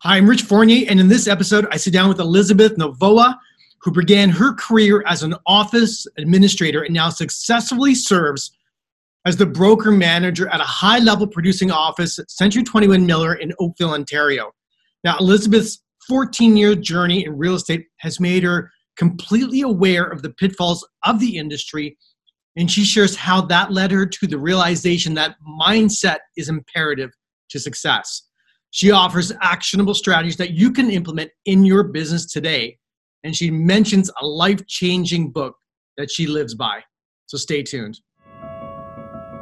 Hi, I'm Rich Fournier, and in this episode, I sit down with Elizabeth Novoa, who began her career as an office administrator and now successfully serves as the broker manager at a high level producing office at Century 21 Miller in Oakville, Ontario. Now, Elizabeth's 14 year journey in real estate has made her completely aware of the pitfalls of the industry, and she shares how that led her to the realization that mindset is imperative to success. She offers actionable strategies that you can implement in your business today, and she mentions a life changing book that she lives by. So stay tuned.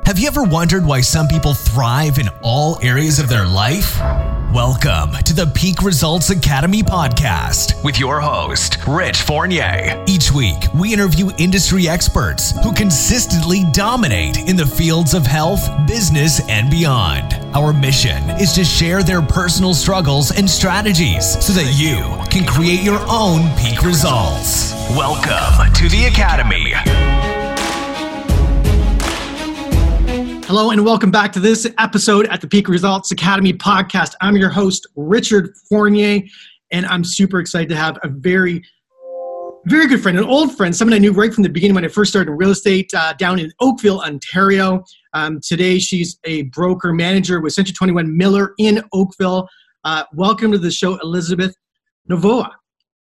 Have you ever wondered why some people thrive in all areas of their life? Welcome to the Peak Results Academy podcast with your host, Rich Fournier. Each week, we interview industry experts who consistently dominate in the fields of health, business, and beyond. Our mission is to share their personal struggles and strategies so that you can create your own peak results. Welcome to the Academy. Hello, and welcome back to this episode at the Peak Results Academy podcast. I'm your host, Richard Fournier, and I'm super excited to have a very, very good friend, an old friend, someone I knew right from the beginning when I first started in real estate uh, down in Oakville, Ontario. Um, today, she's a broker manager with Century 21 Miller in Oakville. Uh, welcome to the show, Elizabeth Novoa.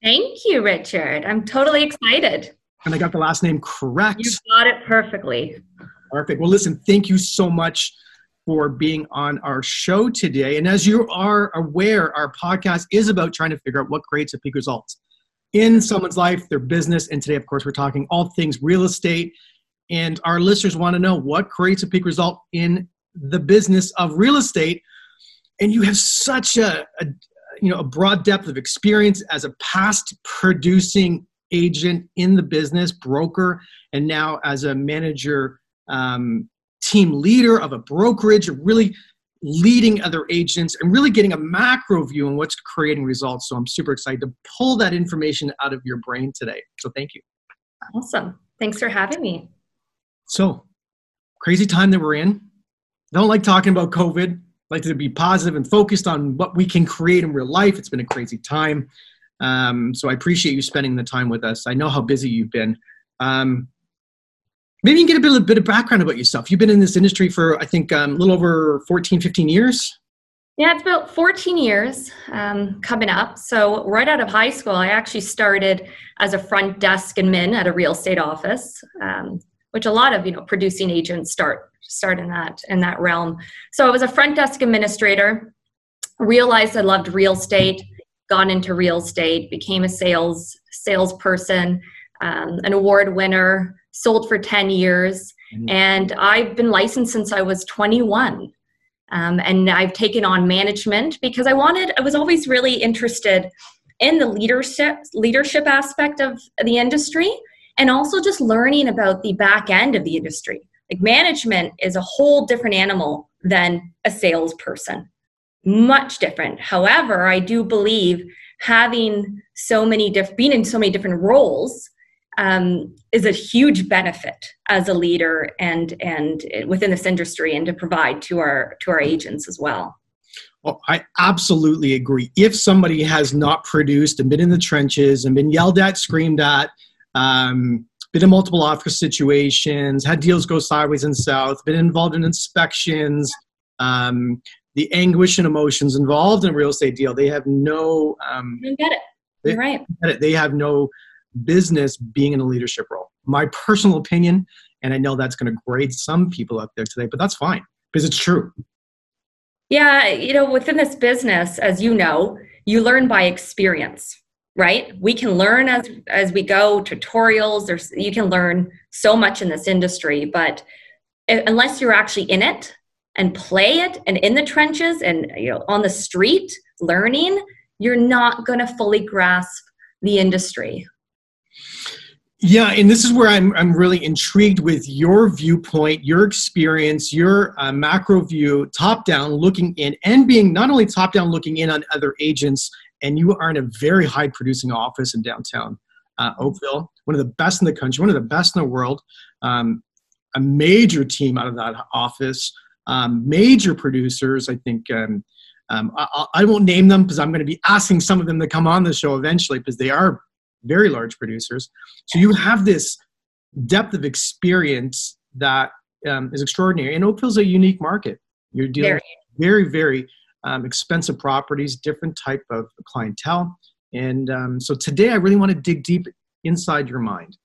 Thank you, Richard. I'm totally excited. And I got the last name correct. You got it perfectly. Perfect. Well, listen, thank you so much for being on our show today. And as you are aware, our podcast is about trying to figure out what creates a peak results in someone's life, their business. And today, of course, we're talking all things real estate. And our listeners want to know what creates a peak result in the business of real estate. And you have such a, a you know a broad depth of experience as a past producing agent in the business, broker, and now as a manager um, team leader of a brokerage, really leading other agents and really getting a macro view on what's creating results. So I'm super excited to pull that information out of your brain today. So thank you. Awesome. Thanks for having me. So, crazy time that we're in. Don't like talking about COVID. Like to be positive and focused on what we can create in real life. It's been a crazy time. Um, so I appreciate you spending the time with us. I know how busy you've been. Um, maybe you can get a bit, a bit of background about yourself. You've been in this industry for, I think, um, a little over 14, 15 years. Yeah, it's about 14 years um, coming up. So, right out of high school, I actually started as a front desk admin at a real estate office, um, which a lot of you know producing agents start start in that in that realm. So, I was a front desk administrator. Realized I loved real estate. Got into real estate. Became a sales salesperson. Um, an award winner sold for 10 years, mm-hmm. and I've been licensed since I was 21. Um, and I've taken on management because I wanted, I was always really interested in the leadership leadership aspect of the industry and also just learning about the back end of the industry. Like management is a whole different animal than a salesperson, much different. However, I do believe having so many different, being in so many different roles um, is a huge benefit as a leader and and within this industry and to provide to our to our agents as well. Well, I absolutely agree. If somebody has not produced and been in the trenches and been yelled at, screamed at, um, been in multiple office situations, had deals go sideways and south, been involved in inspections, um, the anguish and emotions involved in a real estate deal, they have no. Um, you get it. You're they, right. They have no business being in a leadership role. My personal opinion, and I know that's going to grade some people out there today, but that's fine because it's true. Yeah, you know, within this business, as you know, you learn by experience, right? We can learn as as we go, tutorials, there's you can learn so much in this industry, but unless you're actually in it and play it and in the trenches and you know on the street learning, you're not going to fully grasp the industry. Yeah, and this is where I'm, I'm really intrigued with your viewpoint, your experience, your uh, macro view, top down looking in, and being not only top down looking in on other agents, and you are in a very high producing office in downtown uh, Oakville, one of the best in the country, one of the best in the world, um, a major team out of that office, um, major producers. I think um, Um, I, I, won't name them because I'm going to be asking some of them to come on the show eventually because they are very large producers. So you have this depth of experience that um, is extraordinary. And Oakville's a unique market. You're dealing very, very, very um, expensive properties, different type of clientele. And um, so today I really want to dig deep inside your mind.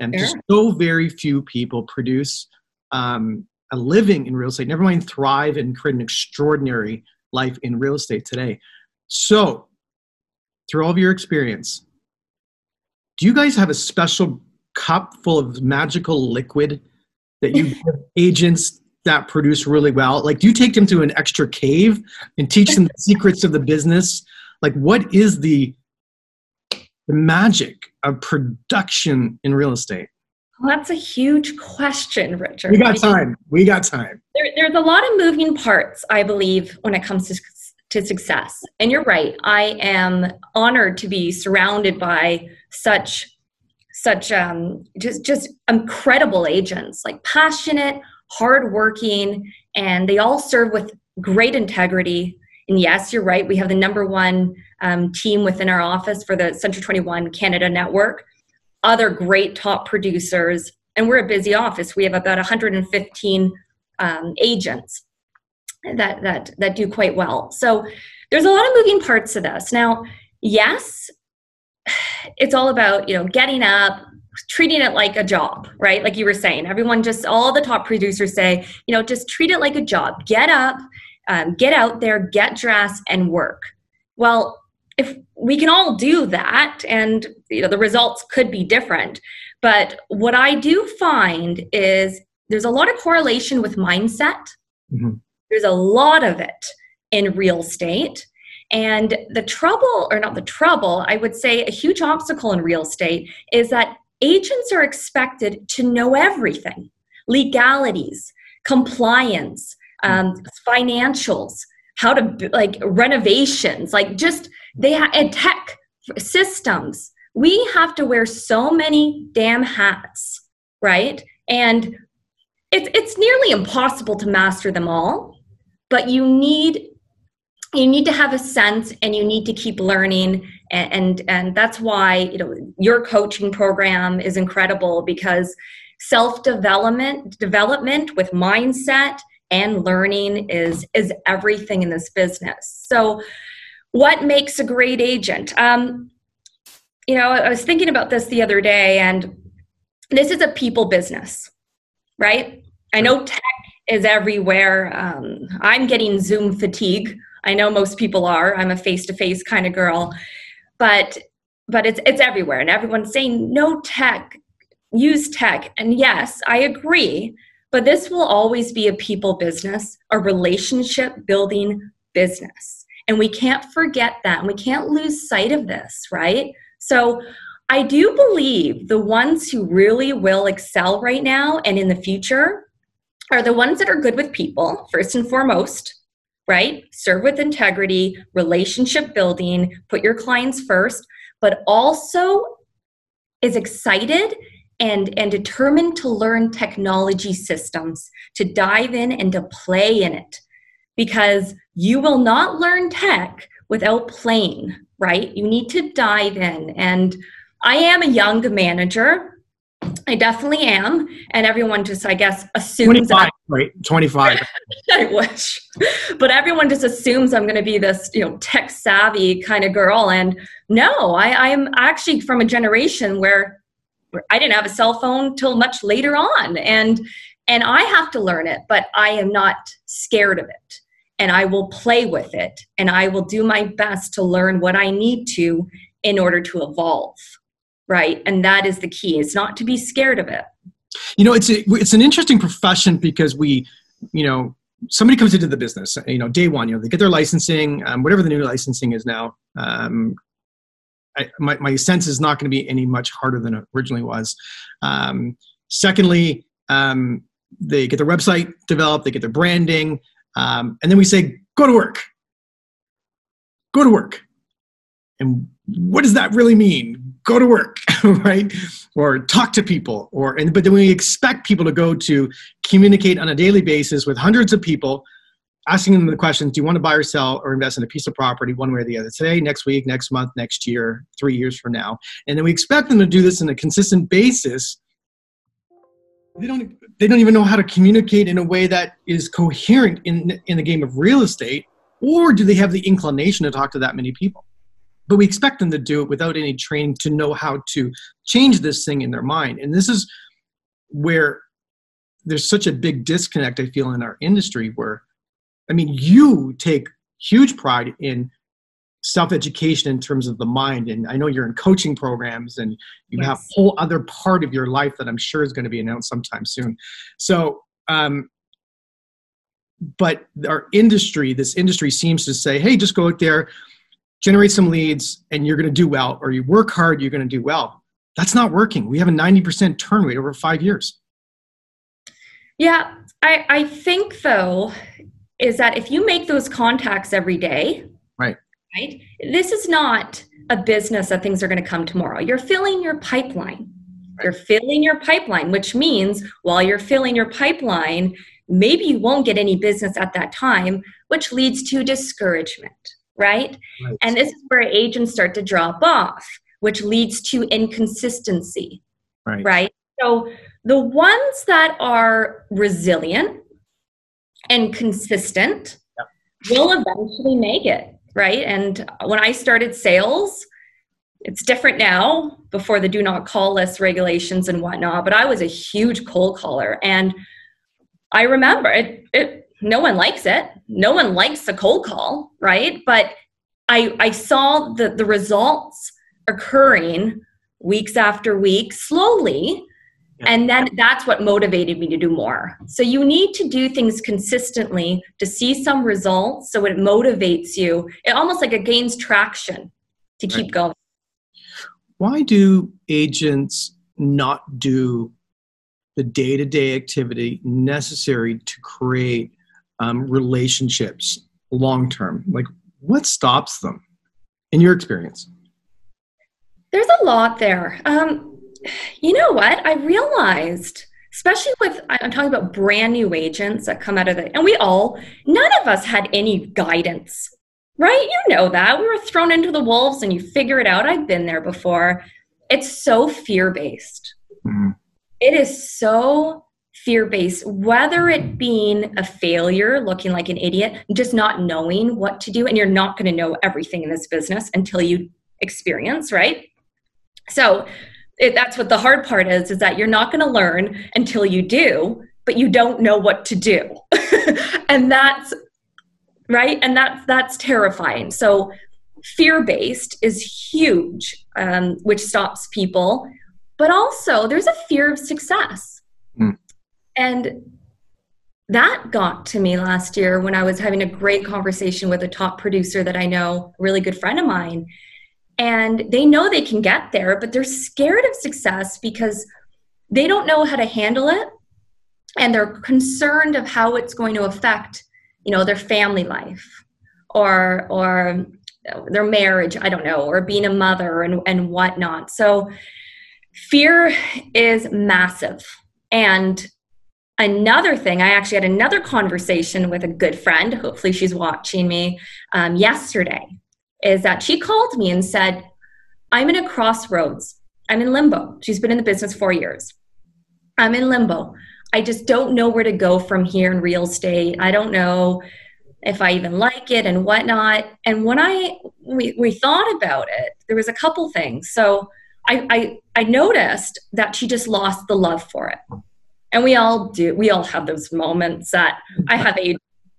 And sure. just so very few people produce um, a living in real estate, never mind thrive and create an extraordinary life in real estate today. So, through all of your experience, do you guys have a special cup full of magical liquid that you give agents that produce really well? Like, do you take them to an extra cave and teach them the secrets of the business? Like, what is the the magic of production in real estate? Well, that's a huge question, Richard. We got time. We got time. There, there's a lot of moving parts, I believe, when it comes to, to success. And you're right. I am honored to be surrounded by such such um, just just incredible agents, like passionate, hardworking, and they all serve with great integrity. And yes, you're right. We have the number one um, team within our office for the Century 21 Canada Network other great top producers. And we're a busy office. We have about 115 um, agents that, that, that do quite well. So there's a lot of moving parts to this. Now, yes, it's all about, you know, getting up, treating it like a job, right? Like you were saying, everyone just, all the top producers say, you know, just treat it like a job. Get up, um, get out there, get dressed, and work. Well, if we can all do that and you know the results could be different but what i do find is there's a lot of correlation with mindset mm-hmm. There's a lot of it in real estate. And the trouble or not the trouble i would say a huge obstacle in real estate is that agents are expected to know everything. Legalities compliance um, financials how to like renovations like just they have and tech systems. We have to wear so many damn hats right? And it's it's nearly impossible to master them all but you need you need to have a sense and you need to keep learning. And, and and, that's why you know your coaching program is incredible because self development development with mindset and learning is is everything in this business. So what makes a great agent? Um, you know i was thinking about this the other day and this is a people business right? I know tech is everywhere. Um, i'm getting zoom fatigue. I know most people are. I'm a face-to-face kind of girl. But but it's it's everywhere and everyone's saying no tech. Use tech. And yes i agree. But this will always be a people business, a relationship building business. And we can't forget that. And we can't lose sight of this, right? So I do believe the ones who really will excel right now and in the future are the ones that are good with people, first and foremost, right? Serve with integrity, relationship building, put your clients first, but also is excited and, and determined to learn technology systems, to dive in and to play in it. Because you will not learn tech without playing, right? You need to dive in. And I am a young manager. I definitely am. And everyone just, I guess, assumes 25, right? 25. I wish. But everyone just assumes I'm going to be this, you know, tech savvy kind of girl. And no, I, I'm actually from a generation where I didn't have a cell phone till much later on. And and I have to learn it, but I am not scared of it. And I will play with it and I will do my best to learn what I need to in order to evolve. Right? And that is the key. It's not to be scared of it. You know, it's a, it's an interesting profession because we, you know, somebody comes into the business, you know, day one, you know, they get their licensing, um, whatever the new licensing is now, um, I, my, my sense is not going to be any much harder than it originally was. Um, secondly, um, they get their website developed, they get their branding, um, and then we say, go to work. Go to work. And what does that really mean? Go to work, right? Or talk to people, or and but then we expect people to go to communicate on a daily basis with hundreds of people asking them the questions do you want to buy or sell or invest in a piece of property one way or the other today next week next month next year three years from now? And then we expect them to do this on a consistent basis. They don't they don't even know how to communicate in a way that is coherent in in the game of real estate or do they have the inclination to talk to that many people but we expect them to do it without any training to know how to change this thing in their mind. And this is where there's such a big disconnect i feel in our industry where i mean you take huge pride in self-education in terms of the mind. And i know you're in coaching programs and you yes. have a whole other part of your life that i'm sure is going to be announced sometime soon. So um, but our industry this industry seems to say hey just go out there generate some leads and you're going to do well or you work hard you're going to do well. That's not working. We have a 90% turn rate over five years. Yeah i, I think though is that if you make those contacts every day right. right this is not a business that things are going to come tomorrow. You're filling your pipeline. You're filling your pipeline which means while you're filling your pipeline maybe you won't get any business at that time which leads to discouragement right? right? And this is where agents start to drop off, which leads to inconsistency, right? Right. So the ones that are resilient and consistent yep. will eventually make it, right? And when I started sales, it's different now before the do not call list regulations and whatnot, but I was a huge cold caller. And I remember it, it no one likes it. No one likes a cold call, right? But I I saw the the results occurring weeks after week slowly and then that's what motivated me to do more. So you need to do things consistently to see some results so it motivates you. It almost like it gains traction to keep right. going. Why do agents not do the day-to-day activity necessary to create um, relationships long term? Like, what stops them, in your experience? There's a lot there. Um, you know what? I realized, especially with I'm talking about brand new agents that come out of the, and we all, none of us had any guidance, right? You know that we were thrown into the wolves, and you figure it out. I've been there before. It's so fear based. Mm-hmm. It is so fear based, whether it being a failure, looking like an idiot, just not knowing what to do. And you're not going to know everything in this business until you experience, right? So it, that's what the hard part is, is that you're not going to learn until you do, but you don't know what to do. and that's right. And that's, that's terrifying. So fear based is huge, um, which stops people. But also, there's a fear of success and that got to me last year when I was having a great conversation with a top producer that I know, a really good friend of mine. And they know they can get there, but they're scared of success because they don't know how to handle it and they're concerned of how it's going to affect, you know, their family life or or their marriage, I don't know, or being a mother and, and whatnot. So fear is massive. And another thing i actually had another conversation with a good friend hopefully she's watching me um, yesterday is that she called me and said i'm in a crossroads. I'm in limbo. She's been in the business four years. I'm in limbo. I just don't know where to go from here in real estate. I don't know if i even like it and whatnot. And when i we, we thought about it there was a couple things. So I, I i noticed that she just lost the love for it and we all do we all have those moments that i have a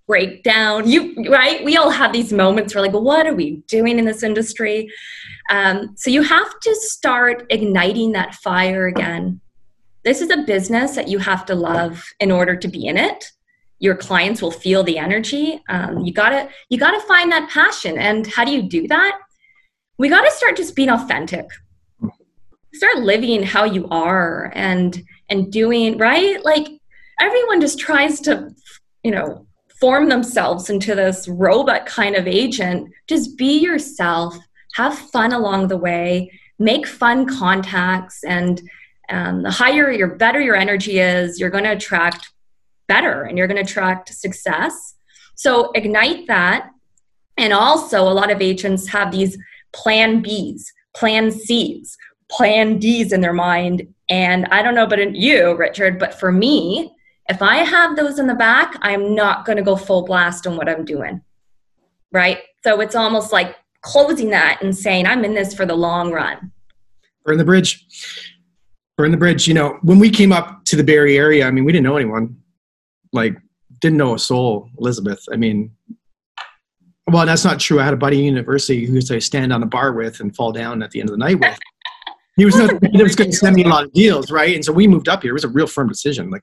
breakdown. You right? We all have these moments where like what are we doing in this industry? Um, so you have to start igniting that fire again. This is a business that you have to love in order to be in it. Your clients will feel the energy. Um, you gotta you gotta find that passion. And how do you do that? We gotta start just being authentic. Start living how you are. And and doing right? Like everyone just tries to you know form themselves into this robot kind of agent. Just be yourself. Have fun along the way. Make fun contacts and um, the higher your better your energy is you're going to attract better and you're going to attract success. So ignite that. And also, a lot of agents have these plan Bs, plan Cs, plan Ds in their mind. And I don't know about you, Richard, but for me, if I have those in the back, I'm not going to go full blast on what I'm doing. Right. So it's almost like closing that and saying, I'm in this for the long run. Burn the bridge. Burn the bridge. You know, when we came up to the Barrie area, I mean, we didn't know anyone. Like, didn't know a soul, Elizabeth. I mean, well, that's not true. I had a buddy in university who used to stand on the bar with and fall down at the end of the night with. He was not was going to send me a lot of deals, right? And so we moved up here. It was a real firm decision. Like,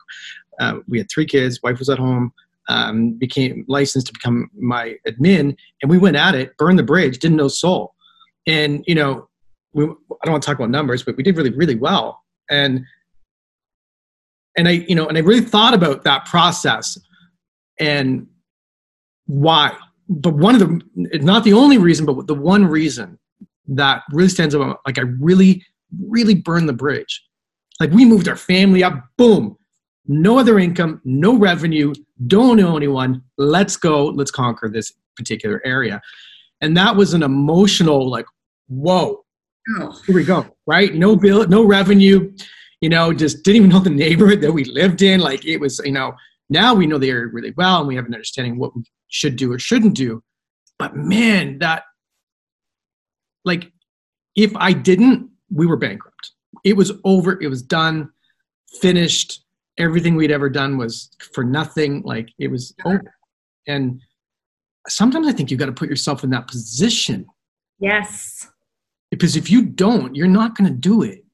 uh, we had three kids. Wife was at home. Um, became licensed to become my admin, and we went at it. Burned the bridge. Didn't know soul, and you know, we, I don't want to talk about numbers, but we did really, really well. And and I, you know, and I really thought about that process and why. But one of the, not the only reason, but the one reason that really stands out, like I really, really burned the bridge. Like we moved our family up, boom, no other income, no revenue, don't know anyone. Let's go, let's conquer this particular area. And that was an emotional, like, whoa, oh. here we go, right? No bill, no revenue, you know, just didn't even know the neighborhood that we lived in. Like it was, you know, now we know the area really well and we have an understanding what we should do or shouldn't do. But man, that like if I didn't, we were bankrupt. It was over, it was done, finished. Everything we'd ever done was for nothing. Like it was over. And sometimes I think you've got to put yourself in that position. Yes. Because if you don't, you're not going to do it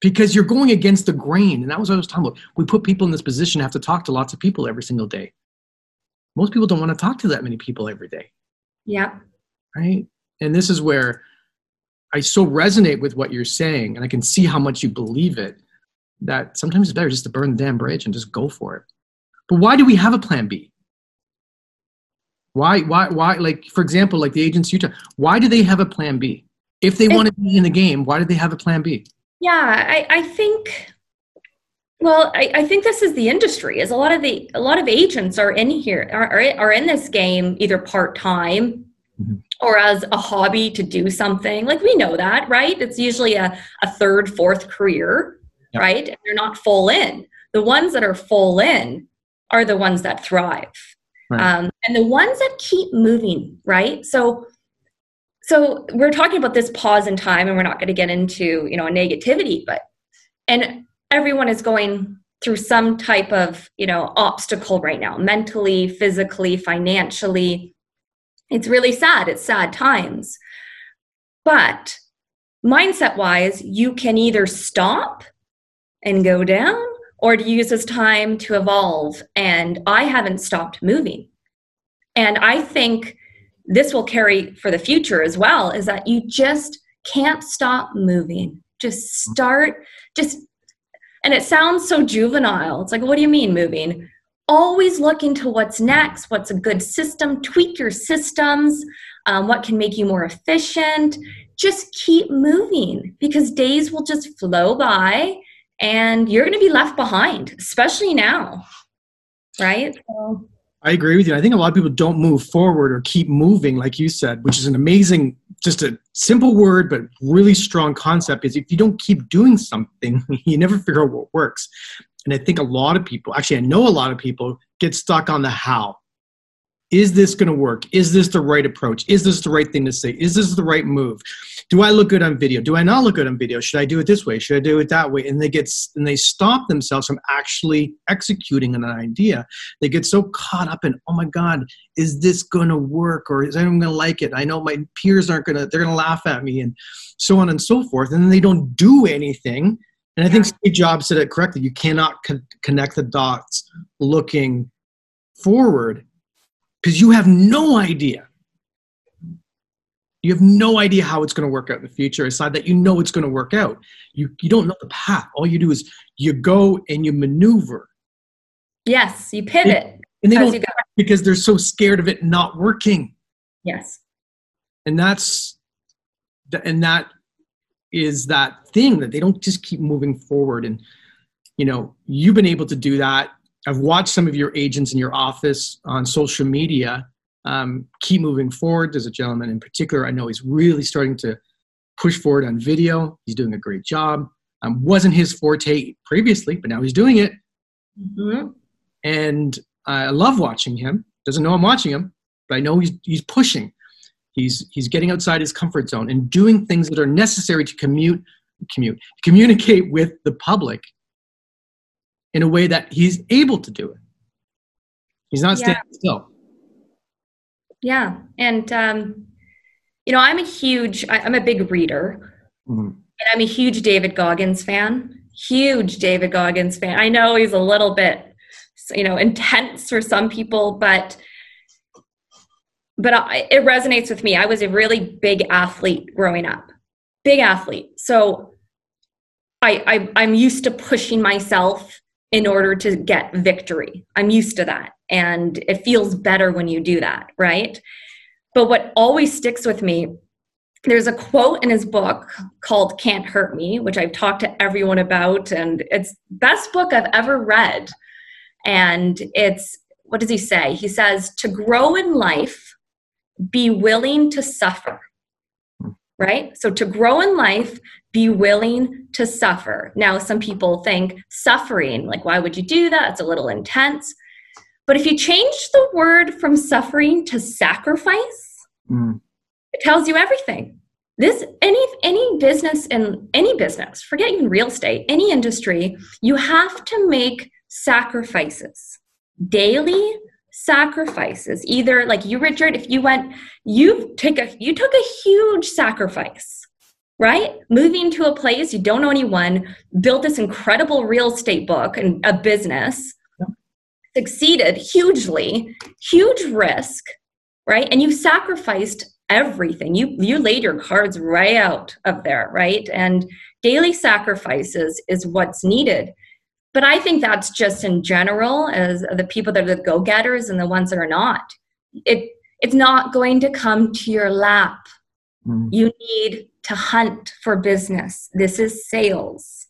because you're going against the grain. And that was what I was talking about. We put people in this position to have to talk to lots of people every single day. Most people don't want to talk to that many people every day. Yeah. Right. And this is where I so resonate with what you're saying, and I can see how much you believe it. That sometimes it's better just to burn the damn bridge and just go for it. But why do we have a plan B? Why, why, why? Like, for example, like the agents Utah, why do they have a plan B? If they want to be in the game, why do they have a plan B? Yeah, I, I think well, I, I, think this is the industry. Is a lot of the a lot of agents are in here are are, are in this game either part time mm-hmm. or as a hobby to do something. Like we know that, right? It's usually a, a third, fourth career, right? And they're not full in. The ones that are full in are the ones that thrive, right. um, and the ones that keep moving, right? So so we're talking about this pause in time and we're not going to get into you know negativity but and everyone is going through some type of you know obstacle right now mentally physically financially it's really sad. It's sad times. But mindset wise you can either stop and go down or to use this time to evolve. And i haven't stopped moving. And i think this will carry for the future as well is that you just can't stop moving. Just start just and it sounds so juvenile. It's like what do you mean moving always look into what's next what's a good system tweak your systems um, what can make you more efficient just keep moving because days will just flow by and you're going to be left behind especially now right so I agree with you. I think a lot of people don't move forward or keep moving, like you said, which is an amazing, just a simple word, but really strong concept. Is if you don't keep doing something, you never figure out what works. And I think a lot of people, actually, I know a lot of people get stuck on the how. Is this going to work? Is this the right approach? Is this the right thing to say? Is this the right move? Do i look good on video? Do i not look good on video? Should i do it this way? Should i do it that way? And they get and they stop themselves from actually executing an idea. They get so caught up in oh my god is this going to work? Or is anyone going to like it? I know my peers aren't going to they're going to laugh at me and so on and so forth. And then they don't do anything and i think steve jobs said it correctly you cannot con- connect the dots looking forward because you have no idea. You have no idea how it's going to work out in the future, aside that you know it's going to work out. You, you don't know the path. All you do is you go and you maneuver. Yes, you pivot. And they don't because they're so scared of it not working. Yes. And that's and that is that thing that they don't just keep moving forward and you know you've been able to do that I've watched some of your agents in your office on social media um, keep moving forward. There's a gentleman in particular I know he's really starting to push forward on video. He's doing a great job. Um, wasn't his forte previously, but now he's doing it. Mm-hmm. And I love watching him. Doesn't know I'm watching him, but I know he's he's pushing. He's he's getting outside his comfort zone and doing things that are necessary to commute commute communicate with the public in a way that he's able to do it. He's not standing yeah. still. Yeah, and um, you know, I'm a huge, I, am a big reader, mm-hmm. and I'm a huge David Goggins fan. Huge David Goggins fan. I know he's a little bit, you know, intense for some people, but but I, it resonates with me. I was a really big athlete growing up, big athlete. So I, I I'm used to pushing myself in order to get victory. I'm used to that. And it feels better when you do that, right? But what always sticks with me, there's a quote in his book called Can't Hurt Me, which I've talked to everyone about, and it's best book I've ever read. And it's what does he say? He says, to grow in life, be willing to suffer. Right? So to grow in life, be willing to suffer. Now, some people think suffering, like, why would you do that? It's a little intense. But if you change the word from suffering to sacrifice, mm. it tells you everything. This any any business in any business, forget even real estate, any industry, you have to make sacrifices. Daily sacrifices. Either like you, Richard, if you went, you take a you took a huge sacrifice right? Moving to a place you don't know anyone, built this incredible real estate book and a business, yeah. succeeded hugely, huge risk, right? And you sacrificed everything. You you laid your cards right out of there, right? And daily sacrifices is what's needed. But I think that's just in general as the people that are the go-getters and the ones that are not. It it's not going to come to your lap. Mm. You need to hunt for business. This is sales,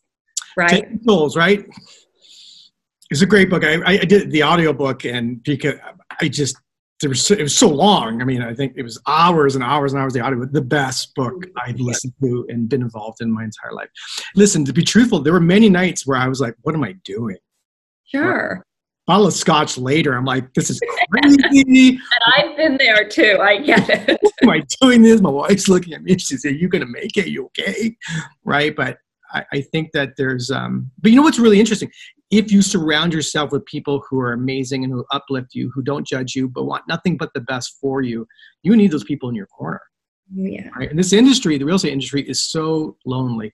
right? Souls, right? It's a great book. I, I did the audio book, and because I just there was so, it was so long. I mean, I think it was hours and hours and hours. The audio, the best book I've listened to and been involved in my entire life. Listen, to be truthful, there were many nights where I was like, "What am I doing?" Sure bottle of scotch later. I'm like, this is crazy. and I've been there too. I get it. Am I doing this? My wife's looking at me. She said, you gonna make it? You okay? Right. But I, I think that there's um but you know what's really interesting? If you surround yourself with people who are amazing and who uplift you, who don't judge you, but want nothing but the best for you, you need those people in your corner. Oh, yeah. Right. And this industry, the real estate industry, is so lonely.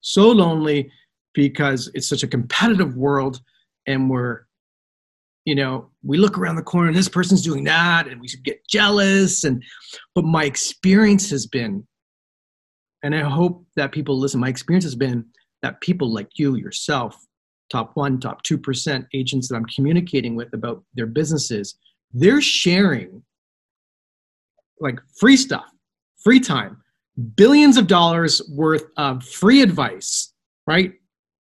So lonely because it's such a competitive world and we're you know we look around the corner and this person's doing that and we should get jealous and but my experience has been and i hope that people listen my experience has been that people like you yourself top one top 2% agents that i'm communicating with about their businesses they're sharing like free stuff free time billions of dollars worth of free advice right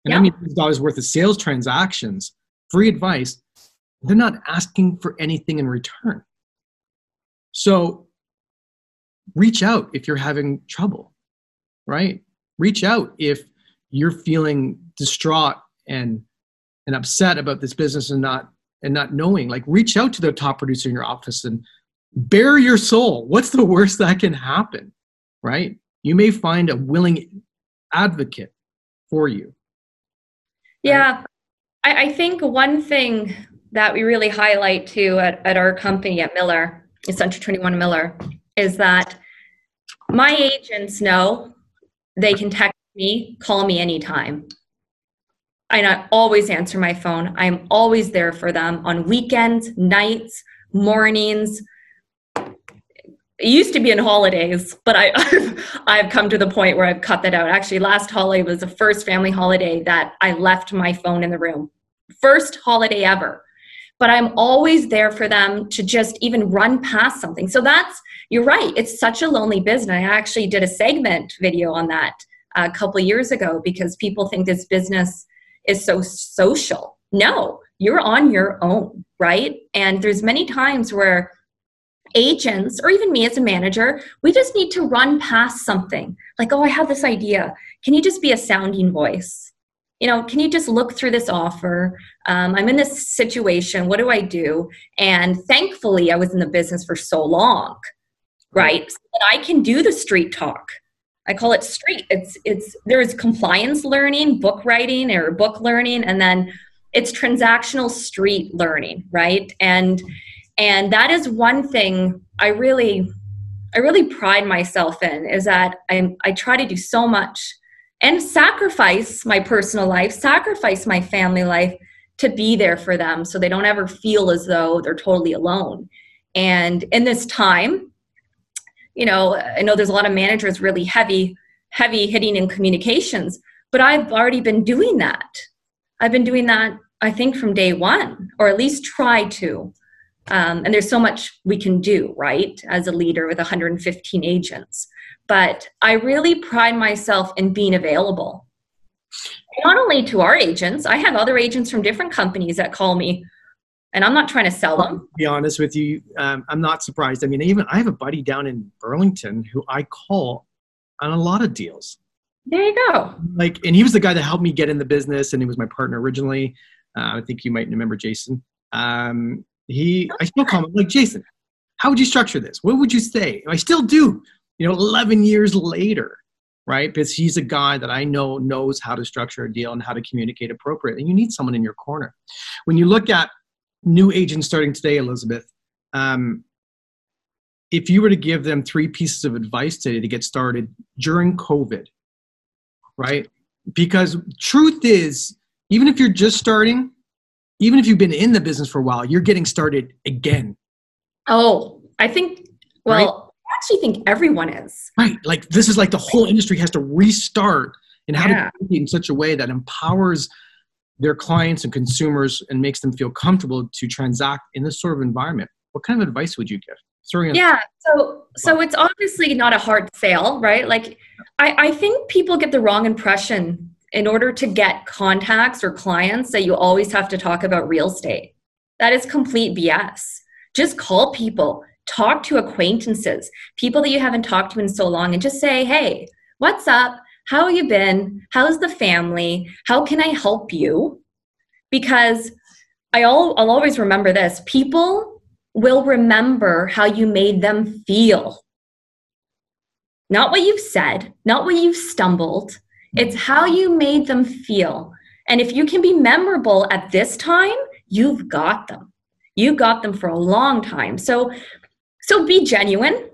and yeah. i mean dollars worth of sales transactions free advice they're not asking for anything in return. So reach out if you're having trouble, right? Reach out if you're feeling distraught and and upset about this business and not and not knowing. Like reach out to the top producer in your office and bare your soul. What's the worst that can happen? Right? You may find a willing advocate for you. Yeah. I, I think one thing that we really highlight too at, at our company at Miller, Century 21 Miller, is that my agents know they can text me, call me anytime. And I always answer my phone. I'm always there for them on weekends, nights, mornings. It used to be in holidays, but I, I've, come to the point where I've cut that out. Actually, last holiday was the first family holiday that I left my phone in the room. First holiday ever but I'm always there for them to just even run past something. So that's, you're right, it's such a lonely business. I actually did a segment video on that a couple years ago because people think this business is so social. No, you're on your own, right? And there's many times where agents or even me as a manager, we just need to run past something like, oh, I have this idea. Can you just be a sounding voice? You know, can you just look through this offer? Um, I'm in this situation. What do I do? And thankfully, I was in the business for so long, right? So that I can do the street talk. I call it street. It's it's there's compliance learning, book writing, or book learning, and then it's transactional street learning, right? And and that is one thing i really i really pride myself in is that i i try to do so much and sacrifice my personal life sacrifice my family life to be there for them so they don't ever feel as though they're totally alone and in this time you know i know there's a lot of managers really heavy heavy hitting in communications but i've already been doing that i've been doing that i think from day one or at least try to um, and there's so much we can do, right, as a leader with 115 agents. But I really pride myself in being available. Not only to our agents, I have other agents from different companies that call me, and I'm not trying to sell them. To be honest with you, um, I'm not surprised. I mean, even I have a buddy down in Burlington who I call on a lot of deals. There you go. Like, and he was the guy that helped me get in the business, and he was my partner originally. Uh, I think you might remember Jason. Um, he, I still call him like Jason. How would you structure this? What would you say? I still do. You know, 11 years later, right? Because he's a guy that I know knows how to structure a deal and how to communicate appropriately. And you need someone in your corner. When you look at new agents starting today, Elizabeth, um, if you were to give them three pieces of advice today to get started during COVID, right? Because truth is, even if you're just starting, even if you've been in the business for a while, you're getting started again. Oh, I think, well, right? I actually think everyone is. Right. Like this is like the whole industry has to restart and how yeah. to do it in such a way that empowers their clients and consumers and makes them feel comfortable to transact in this sort of environment. What kind of advice would you give? Yeah. So, so it's obviously not a hard sale, right? Like, I, I think people get the wrong impression in order to get contacts or clients that you always have to talk about real estate. That is complete BS. Just call people, talk to acquaintances, people that you haven't talked to in so long, and just say, hey, what's up? How you been? How's the family? How can I help you? Because I'll, I'll always remember this people will remember how you made them feel. Not what you've said, not what you've stumbled, it's how you made them feel. And if you can be memorable at this time, you've got them. You got them for a long time. So so be genuine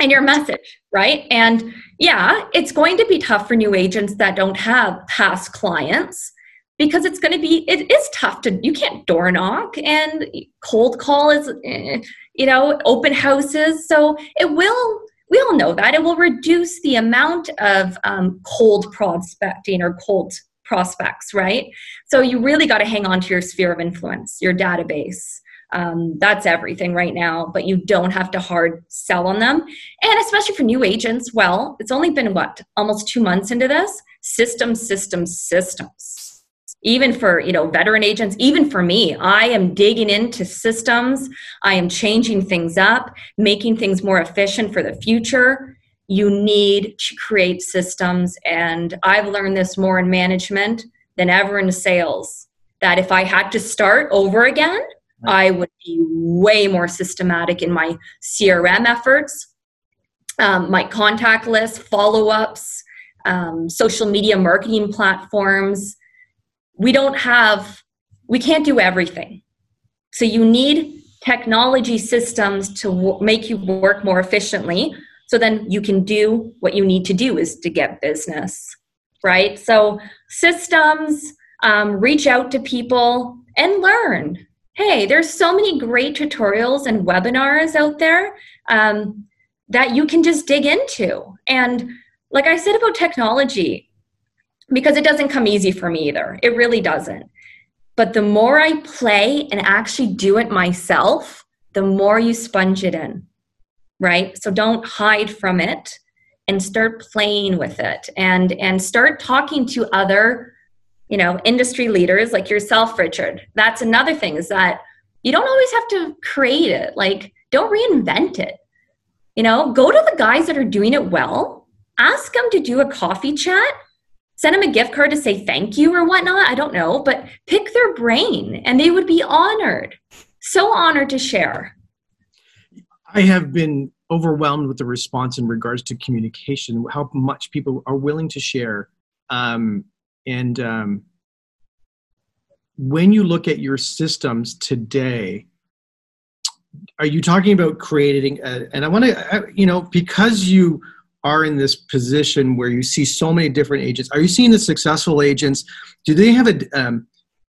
in your message, right? And yeah, it's going to be tough for new agents that don't have past clients because it's going to be it is tough to you can't door knock and cold call is eh, you know open houses so it will we all know that it will reduce the amount of um, cold prospecting or cold prospects, right? So you really got to hang on to your sphere of influence, your database. Um, that's everything right now, but you don't have to hard sell on them. And especially for new agents, well, it's only been what, almost two months into this? Systems, systems, systems even for you know veteran agents even for me i am digging into systems i am changing things up making things more efficient for the future you need to create systems and i've learned this more in management than ever in sales that if i had to start over again i would be way more systematic in my crm efforts um, my contact list follow-ups um, social media marketing platforms. We don't have we can't do everything. So you need technology systems to w- make you work more efficiently. So then you can do what you need to do is to get business right? So systems um, reach out to people and learn hey there's so many great tutorials and webinars out there um, that you can just dig into and like i said about technology because it doesn't come easy for me either. It really doesn't. But the more I play and actually do it myself, the more you sponge it in, right? So don't hide from it and start playing with it and and start talking to other you know, industry leaders like yourself, Richard. That's another thing is that you don't always have to create it. Like, don't reinvent it. You know, go to the guys that are doing it well, ask them to do a coffee chat, send them a gift card to say thank you or whatnot. I don't know, but pick their brain and they would be honored. So honored to share. I have been overwhelmed with the response in regards to communication, how much people are willing to share. Um, and um, when you look at your systems today, are you talking about creating a, and i want to you know because you are in this position where you see so many different agents are you seeing the successful agents? Do they have a, um,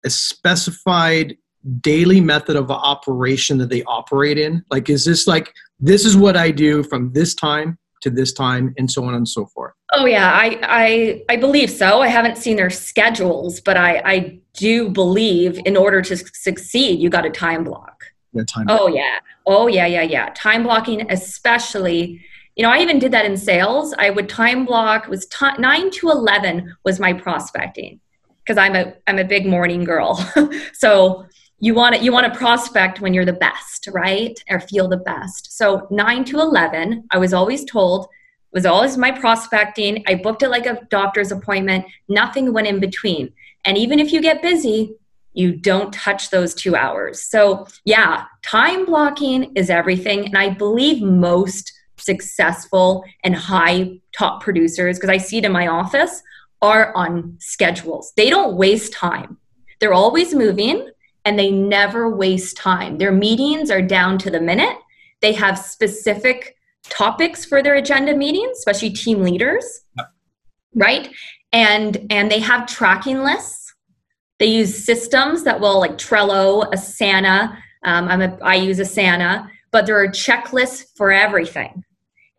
a specified daily method of operation that they operate in? Like is this like this is what i do from this time to this time and so on and so forth. Oh yeah i i i believe so. I haven't seen their schedules but i i do believe in order to succeed you got a time block. Yeah, time oh yeah. Oh yeah yeah yeah. Time blocking especially you know i even did that in sales. I would time block was t- 9 to 11 was my prospecting because i'm a i'm a big morning girl. So you want to you want to prospect when you're the best right? Or feel the best. So 9 to 11 i was always told was always my prospecting. I booked it like a doctor's appointment. Nothing went in between. And even if you get busy you don't touch those two hours. So yeah time blocking is everything. And i believe most successful and high top producers because i see it in my office are on schedules. They don't waste time. They're always moving and they never waste time. Their meetings are down to the minute. They have specific topics for their agenda meetings, especially team leaders. Yep. Right? And and they have tracking lists. They use systems that will like Trello, Asana. Um, I'm a, I use Asana, but there are checklists for everything.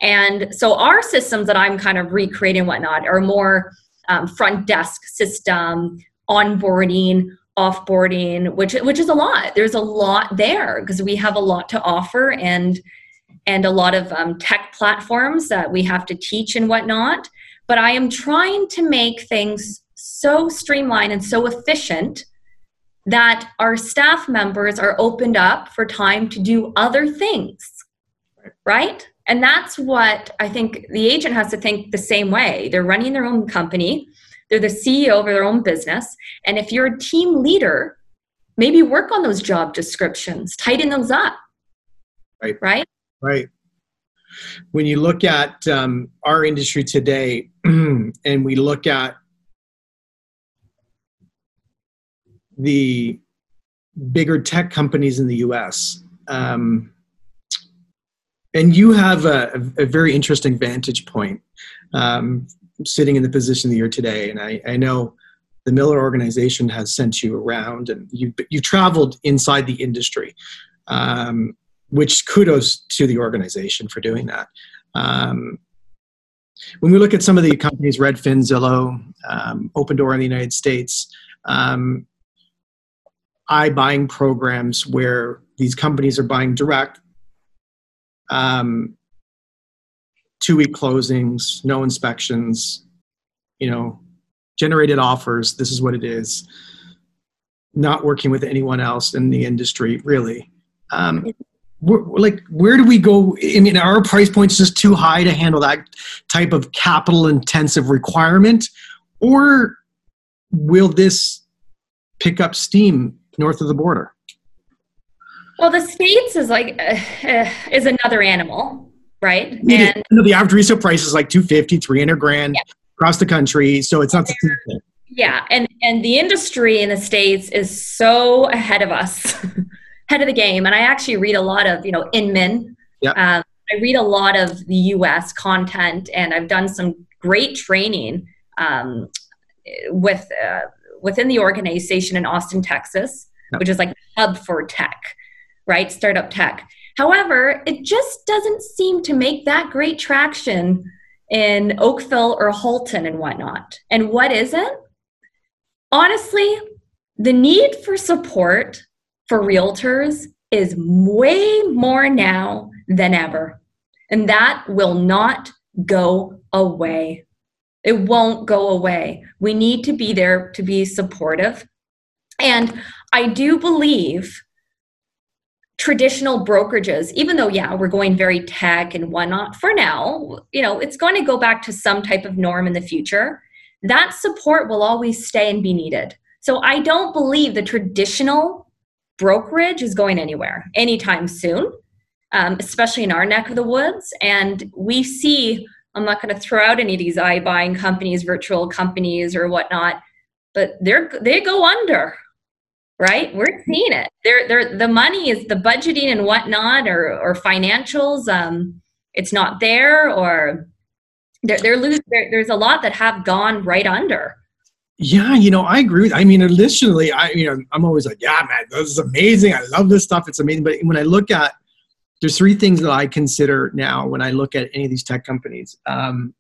And so our systems that I'm kind of recreating whatnot are more um, front desk system, onboarding, offboarding which which is a lot. There's a lot there because we have a lot to offer and and a lot of um, tech platforms that we have to teach and whatnot. But i am trying to make things so streamlined and so efficient that our staff members are opened up for time to do other things right? And that's what i think the agent has to think the same way. They're running their own company they're the CEO of their own business. And if you're a team leader, maybe work on those job descriptions, tighten those up. Right. Right. Right. When you look at um, our industry today, and we look at the bigger tech companies in the US, um, and you have a, a, very interesting vantage point um, sitting in the position that you're today, and I, I know the Miller organization has sent you around, and you you traveled inside the industry, um, which kudos to the organization for doing that. Um, when we look at some of the companies, Redfin, Zillow, um, Opendoor in the United States, um, buying programs where these companies are buying direct, um, two week closings, no inspections, you know, generated offers. This is what it is. Not working with anyone else in the industry, really. Um, like, where do we go? I mean, our price points just too high to handle that type of capital intensive requirement? Or will this pick up steam north of the border? Well, the states is like uh, is another animal right? And you know, the average resale price is like 250, 300 grand yeah. across the country. So it's not the Yeah. And, and the industry in the States is so ahead of us, ahead of the game. And I actually read a lot of, you know, Inman. Yeah. Um, I read a lot of the US content and I've done some great training um, with, uh, within the organization in Austin, Texas, which is like hub for tech, right? Startup tech. However, it just doesn't seem to make that great traction in Oakville or Halton and whatnot. And what is it? Honestly, the need for support for realtors is way more now than ever. And that will not go away. It won't go away. We need to be there to be supportive. And I do believe traditional brokerages, even though, yeah, we're going very tech and whatnot for now, you know, it's going to go back to some type of norm in the future. That support will always stay and be needed. So I don't believe the traditional brokerage is going anywhere anytime soon, um, especially in our neck of the woods. And we see, I'm not going to throw out any of these iBuying companies, virtual companies, or whatnot, but they're they go under right? We're seeing it. They're, they're, the money is the budgeting and whatnot, or, or financials. Um, it's not there, or they're, they're losing. there's a lot that have gone right under. Yeah, you know, I agree. I mean, initially, I you know, I'm always like, yeah, man, this is amazing. I love this stuff. It's amazing. But when I look at, there's three things that I consider now when I look at any of these tech companies. Um,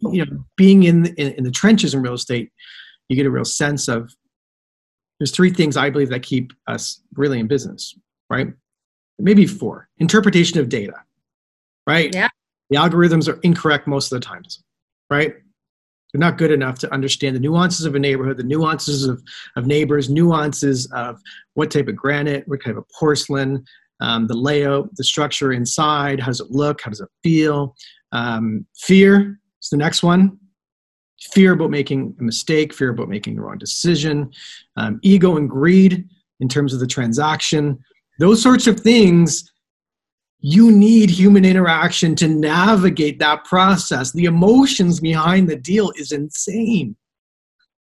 you know, being in, in in the trenches in real estate, you get a real sense of there's three things I believe that keep us really in business, right? Maybe four. Interpretation of data, right? Yeah. The algorithms are incorrect most of the times, right? They're not good enough to understand the nuances of a neighborhood, the nuances of, of neighbors, nuances of what type of granite, what type of porcelain, um, the layout, the structure inside, how does it look, how does it feel. Um, fear is the next one fear about making a mistake, fear about making the wrong decision, um, ego and greed in terms of the transaction, those sorts of things. You need human interaction to navigate that process. The emotions behind the deal is insane.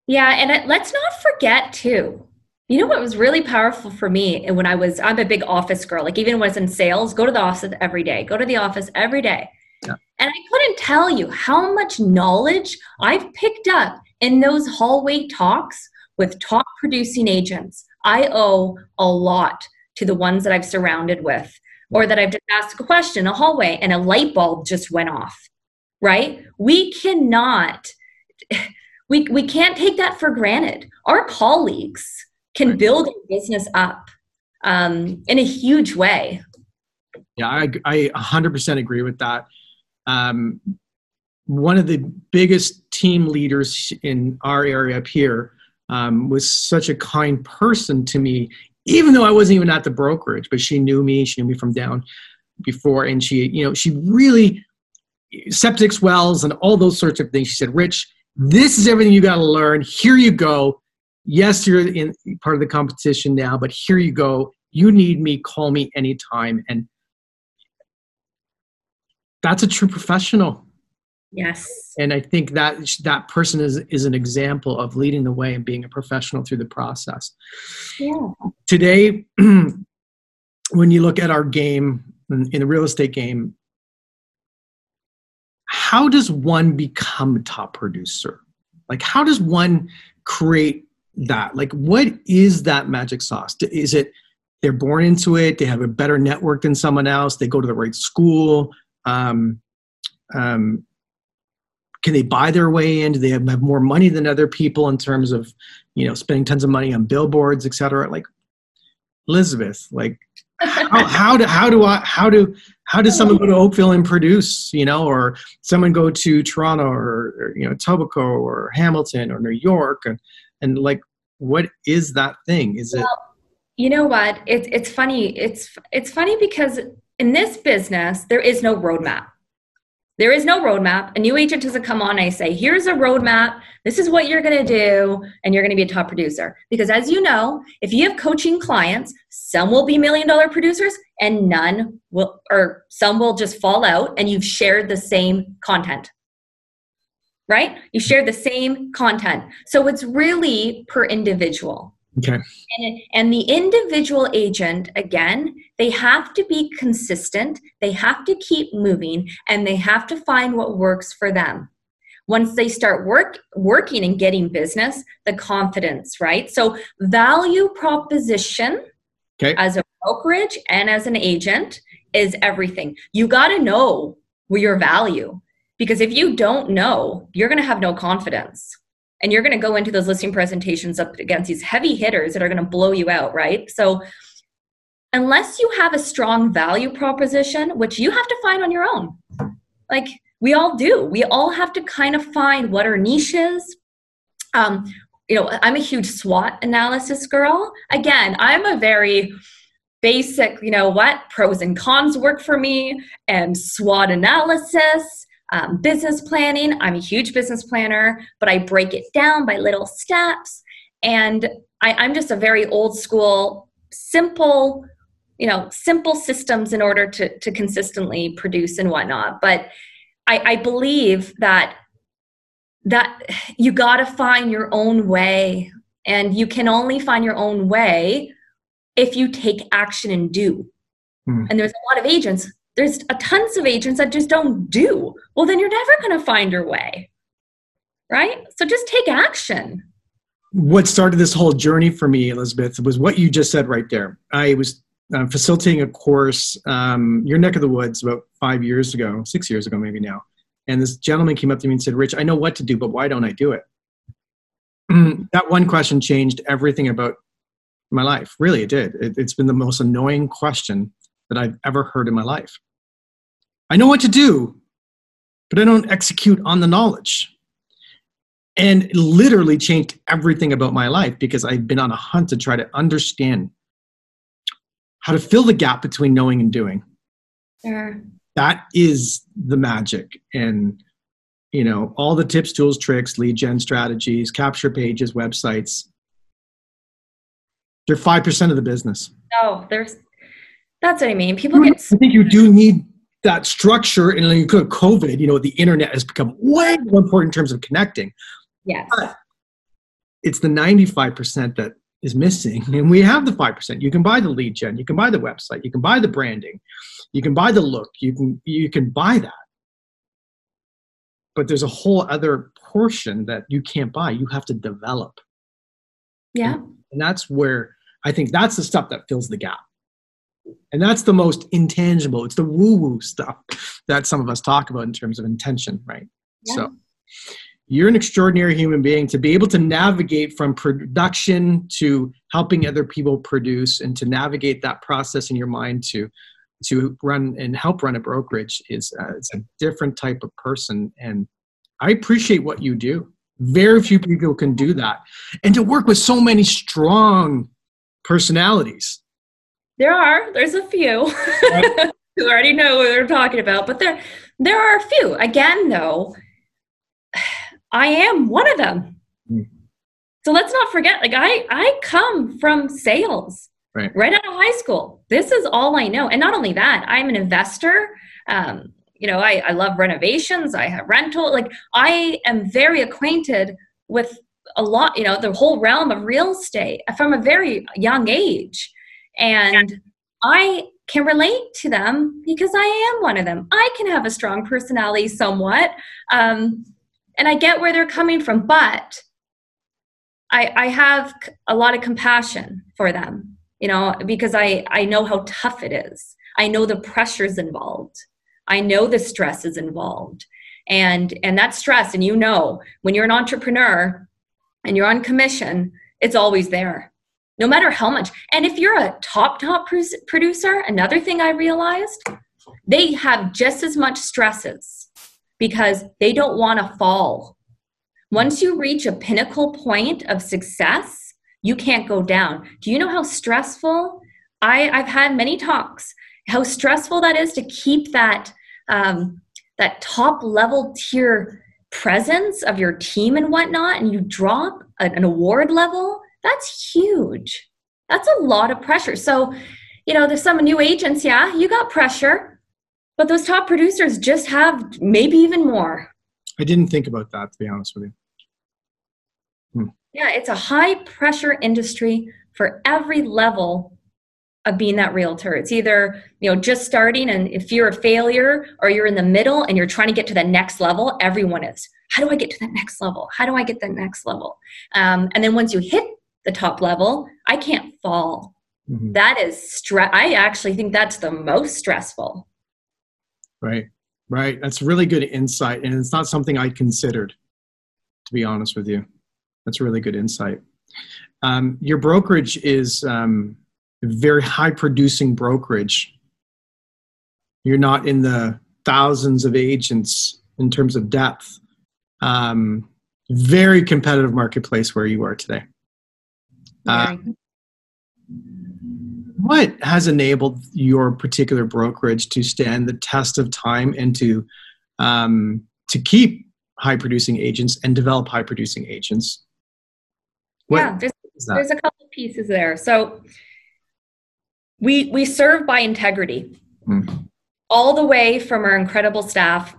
Yeah, and let's not forget too. You know what was really powerful for me when I was I'm a big office girl. Like even when I was in sales, go to the office every day. Go to the office every day. Yeah. And I couldn't tell you how much knowledge I've picked up in those hallway talks with top producing agents. I owe a lot to the ones that I've surrounded with, or that I've just asked a question in a hallway and a light bulb just went off, right? We cannot, we, we can't take that for granted. Our colleagues can build a business up um, in a huge way. Yeah, I, I 100% agree with that um, one of the biggest team leaders in our area up here um, was such a kind person to me, even though I wasn't even at the brokerage, but she knew me. She knew me from down before, and she, you know, she really septic wells and all those sorts of things. She said, "Rich, this is everything you got to learn. Here you go. Yes, you're in part of the competition now, but here you go. You need me. Call me anytime." And that's a true professional. Yes. And i think that that person is is an example of leading the way and being a professional through the process. Yeah. today when you look at our game in, in the real estate game how does one become a top producer? Like how does one create that? Like what is that magic sauce? Is it they're born into it they have a better network than someone else they go to the right school um, um, can they buy their way in? Do they have, have more money than other people in terms of, you know, spending tons of money on billboards, et cetera? Like Elizabeth, like how, how do how do I how do how does someone go to Oakville and produce, you know, or someone go to Toronto or, or you know Etobicoke or Hamilton or New York and and like what is that thing? Is it? You know what? It's it's funny. It's it's funny because in this business, there is no roadmap. There is no roadmap. A new agent doesn't come on and say, here's a roadmap. This is what you're going to do, and you're going to be a top producer. Because as you know, if you have coaching clients, some will be million dollar producers and none will, or some will just fall out and you've shared the same content. Right? You share the same content. So it's really per individual. Okay. And, and the individual agent, again, they have to be consistent, they have to keep moving, and they have to find what works for them. Once they start work, working and getting business, the confidence, right? So, value proposition okay. as a brokerage and as an agent is everything. You got to know your value because if you don't know, you're going to have no confidence and you're going to go into those listing presentations up against these heavy hitters that are going to blow you out, right? So, unless you have a strong value proposition, which you have to find on your own, like we all do. We all have to kind of find what our niche is. Um, you know, I'm a huge SWOT analysis girl. Again, I'm a very basic, you know what, pros and cons work for me, and SWOT analysis, um, business planning. I'm a huge business planner, but I break it down by little steps. And I, I'm just a very old school, simple, you know, simple systems in order to, to consistently produce and whatnot. But I, I believe that that you got to find your own way and you can only find your own way if you take action and do mm. and there's a lot of agents there's a tons of agents that just don't do well then you're never going to find your way right so just take action what started this whole journey for me elizabeth was what you just said right there i was uh, facilitating a course um, your neck of the woods about five years ago six years ago maybe now and this gentleman came up to me and said, Rich, I know what to do, but why don't I do it? that one question changed everything about my life. Really, it did. It, it's been the most annoying question that I've ever heard in my life. I know what to do, but I don't execute on the knowledge. And it literally changed everything about my life because I've been on a hunt to try to understand how to fill the gap between knowing and doing. Sure that is the magic and you know all the tips tools tricks lead gen strategies capture pages websites they're 5% of the business no there's that's what i mean people get i think you do need that structure and you could covid you know the internet has become way more important in terms of connecting. Yes. But it's the 95% that is missing and we have the 5% you can buy the lead gen you can buy the website you can buy the branding you can buy the look you can you can buy that. But there's a whole other portion that you can't buy you have to develop. Yeah. And, and that's where i think that's the stuff that fills the gap and that's the most intangible. It's the woo woo stuff that some of us talk about in terms of intention right? Yeah. so you're an extraordinary human being to be able to navigate from production to helping other people produce and to navigate that process in your mind to to run and help run a brokerage is uh, it's a different type of person. And i appreciate what you do. Very few people can do that. And to work with so many strong personalities there are there's a few right. who already know what they're talking about but there there are a few again though i am one of them mm. so let's not forget like i i come from sales right. right out of high school. This is all I know. And not only that, I'm an investor. Um, you know, I, I love renovations, I have rental. Like, I am very acquainted with a lot, you know, the whole realm of real estate from a very young age. And I can relate to them because I am one of them. I can have a strong personality somewhat. Um, and I get where they're coming from, but I, I have a lot of compassion for them you know because i i know how tough it is i know the pressures involved i know the stress is involved and and that stress and you know when you're an entrepreneur and you're on commission it's always there no matter how much and if you're a top top producer another thing i realized they have just as much stresses because they don't want to fall once you reach a pinnacle point of success you can't go down. Do you know how stressful? I, I've had many talks, how stressful that is to keep that um, that top level tier presence of your team and whatnot, and you drop an award level, that's huge. That's a lot of pressure. So, you know, there's some new agents, yeah, you got pressure, but those top producers just have maybe even more. I didn't think about that, to be honest with you. Yeah, it's a high pressure industry for every level of being that realtor. It's either, you know, just starting and if you're a failure or you're in the middle and you're trying to get to the next level, everyone is. How do I get to that next level? How do I get the next level? Um, and then once you hit the top level, I can't fall. Mm-hmm. That is stress. I actually think that's the most stressful. Right, right. That's really good insight. And it's not something I considered, to be honest with you. That's a really good insight. Um, your brokerage is um, a very high producing brokerage. You're not in the thousands of agents in terms of depth. Um, very competitive marketplace where you are today. Uh, what has enabled your particular brokerage to stand the test of time and to um, to keep high producing agents and develop high producing agents? What yeah, there's, there's a couple pieces there. So we we serve by integrity, mm. all the way from our incredible staff.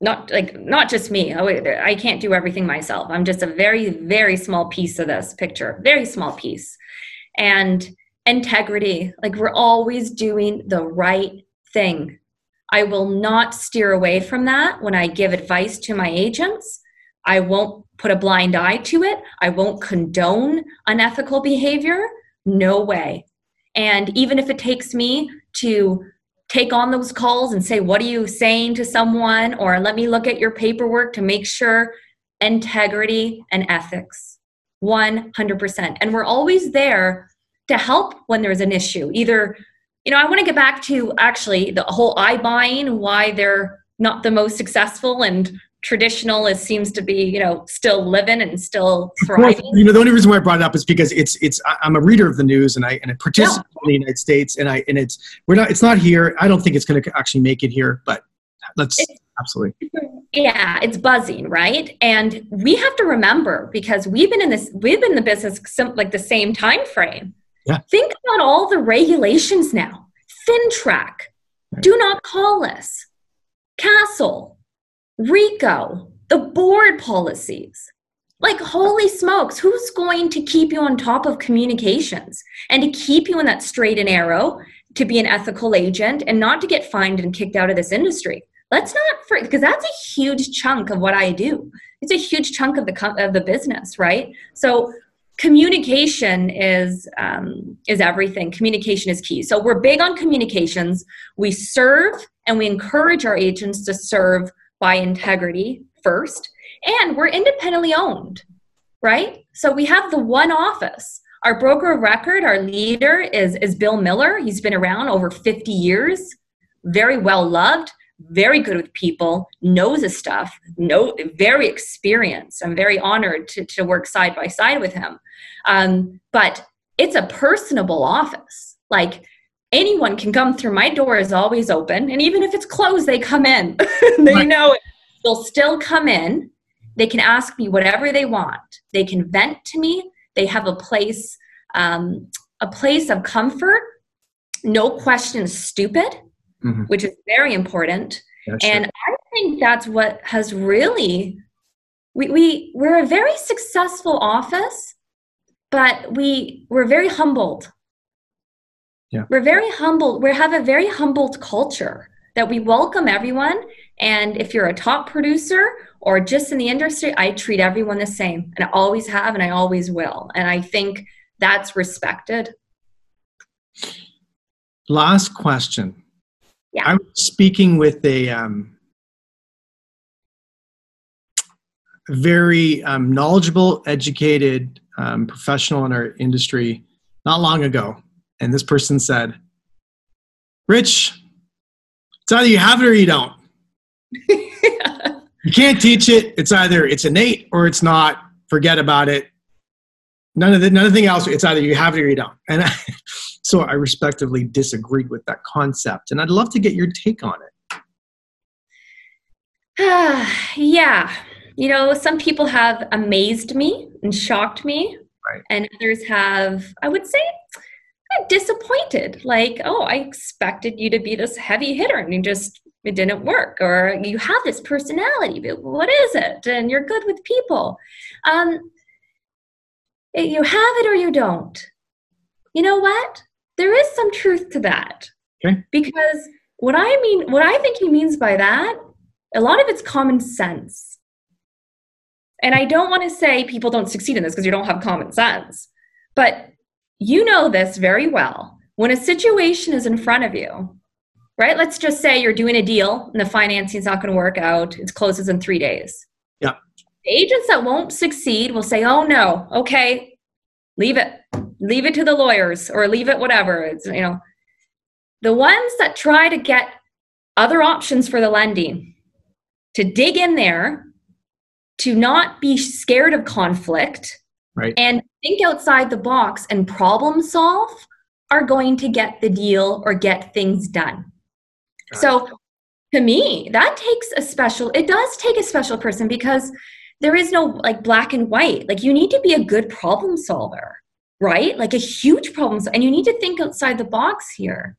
Not like not just me. I can't do everything myself. I'm just a very very small piece of this picture. Very small piece, and integrity. Like we're always doing the right thing. I will not steer away from that when I give advice to my agents. I won't put a blind eye to it. I won't condone unethical behavior. No way. And even if it takes me to take on those calls and say, What are you saying to someone? or let me look at your paperwork to make sure integrity and ethics 100%. And we're always there to help when there's an issue. Either, you know, I want to get back to actually the whole iBuying, why they're not the most successful and traditional as seems to be, you know, still living and still thriving. you know, the only reason why I brought it up is because it's it's I'm a reader of the news and I and I participate yeah. in the United States and I and it's we're not it's not here. I don't think it's going to actually make it here, but let's it's, absolutely. Yeah, it's buzzing, right? And we have to remember because we've been in this we've been in the business some, like the same time frame. Yeah. Think about all the regulations now. FINTRAC right. do not call us, CASL, RECO, the board policies. Like, holy smokes, who's going to keep you on top of communications and to keep you in that straight and arrow to be an ethical agent and not to get fined and kicked out of this industry? Let's not, because that's a huge chunk of what I do. It's a huge chunk of the of the business, right? So communication is um, is everything communication is key so we're big on communications we serve and we encourage our agents to serve by integrity first and we're independently owned right so we have the one office our broker of record our leader is is bill miller he's been around over 50 years very well loved very good with people, knows his stuff, know, very experienced. I'm very honored to, to work side by side with him. Um, but it's a personable office. Like anyone can come through. My door is always open. And even if it's closed, they come in. they right. know it. They'll still come in. They can ask me whatever they want. They can vent to me. They have a place, um, a place of comfort. No questions stupid mm-hmm. which is very important. And I think that's what has really we, we we're a very successful office, but we we're very humbled. Yeah. We're very humbled. We have a very humbled culture that we welcome everyone. And if you're a top producer or just in the industry, I treat everyone the same. And I always have and I always will. And I think that's respected. Last question. Yeah. I'm speaking with a um, very um, knowledgeable, educated um, professional in our industry not long ago. And this person said, Rich, it's either you have it or you don't. you can't teach it. It's either it's innate or it's not. Forget about it. None of the nothing else. It's either you have it or you don't. And I, so I respectively disagreed with that concept. And I'd love to get your take on it. yeah. You know, some people have amazed me and shocked me, right. and others have, I would say, disappointed. Like, oh, I expected you to be this heavy hitter and you just, it didn't work. Or you have this personality, but what is it? And you're good with people. Um, you have it or you don't. You know what? there is some truth to that. Okay. Because what I mean, what I think he means by that, a lot of it's common sense. And I don't want to say people don't succeed in this because you don't have common sense. But you know this very well. When a situation is in front of you, right? Let's just say you're doing a deal and the financing's not going to work out. It closes in three days. Yeah. Agents that won't succeed will say, oh no, okay, leave it leave it to the lawyers or leave it whatever it's you know the ones that try to get other options for the lending to dig in there, to not be scared of conflict, right. and think outside the box and problem solve are going to get the deal or get things done. Got so it. to me, that takes a special, it does take a special person because there is no like black and white. Like you need to be a good problem solver, right? Like a huge problem. And you need to think outside the box here.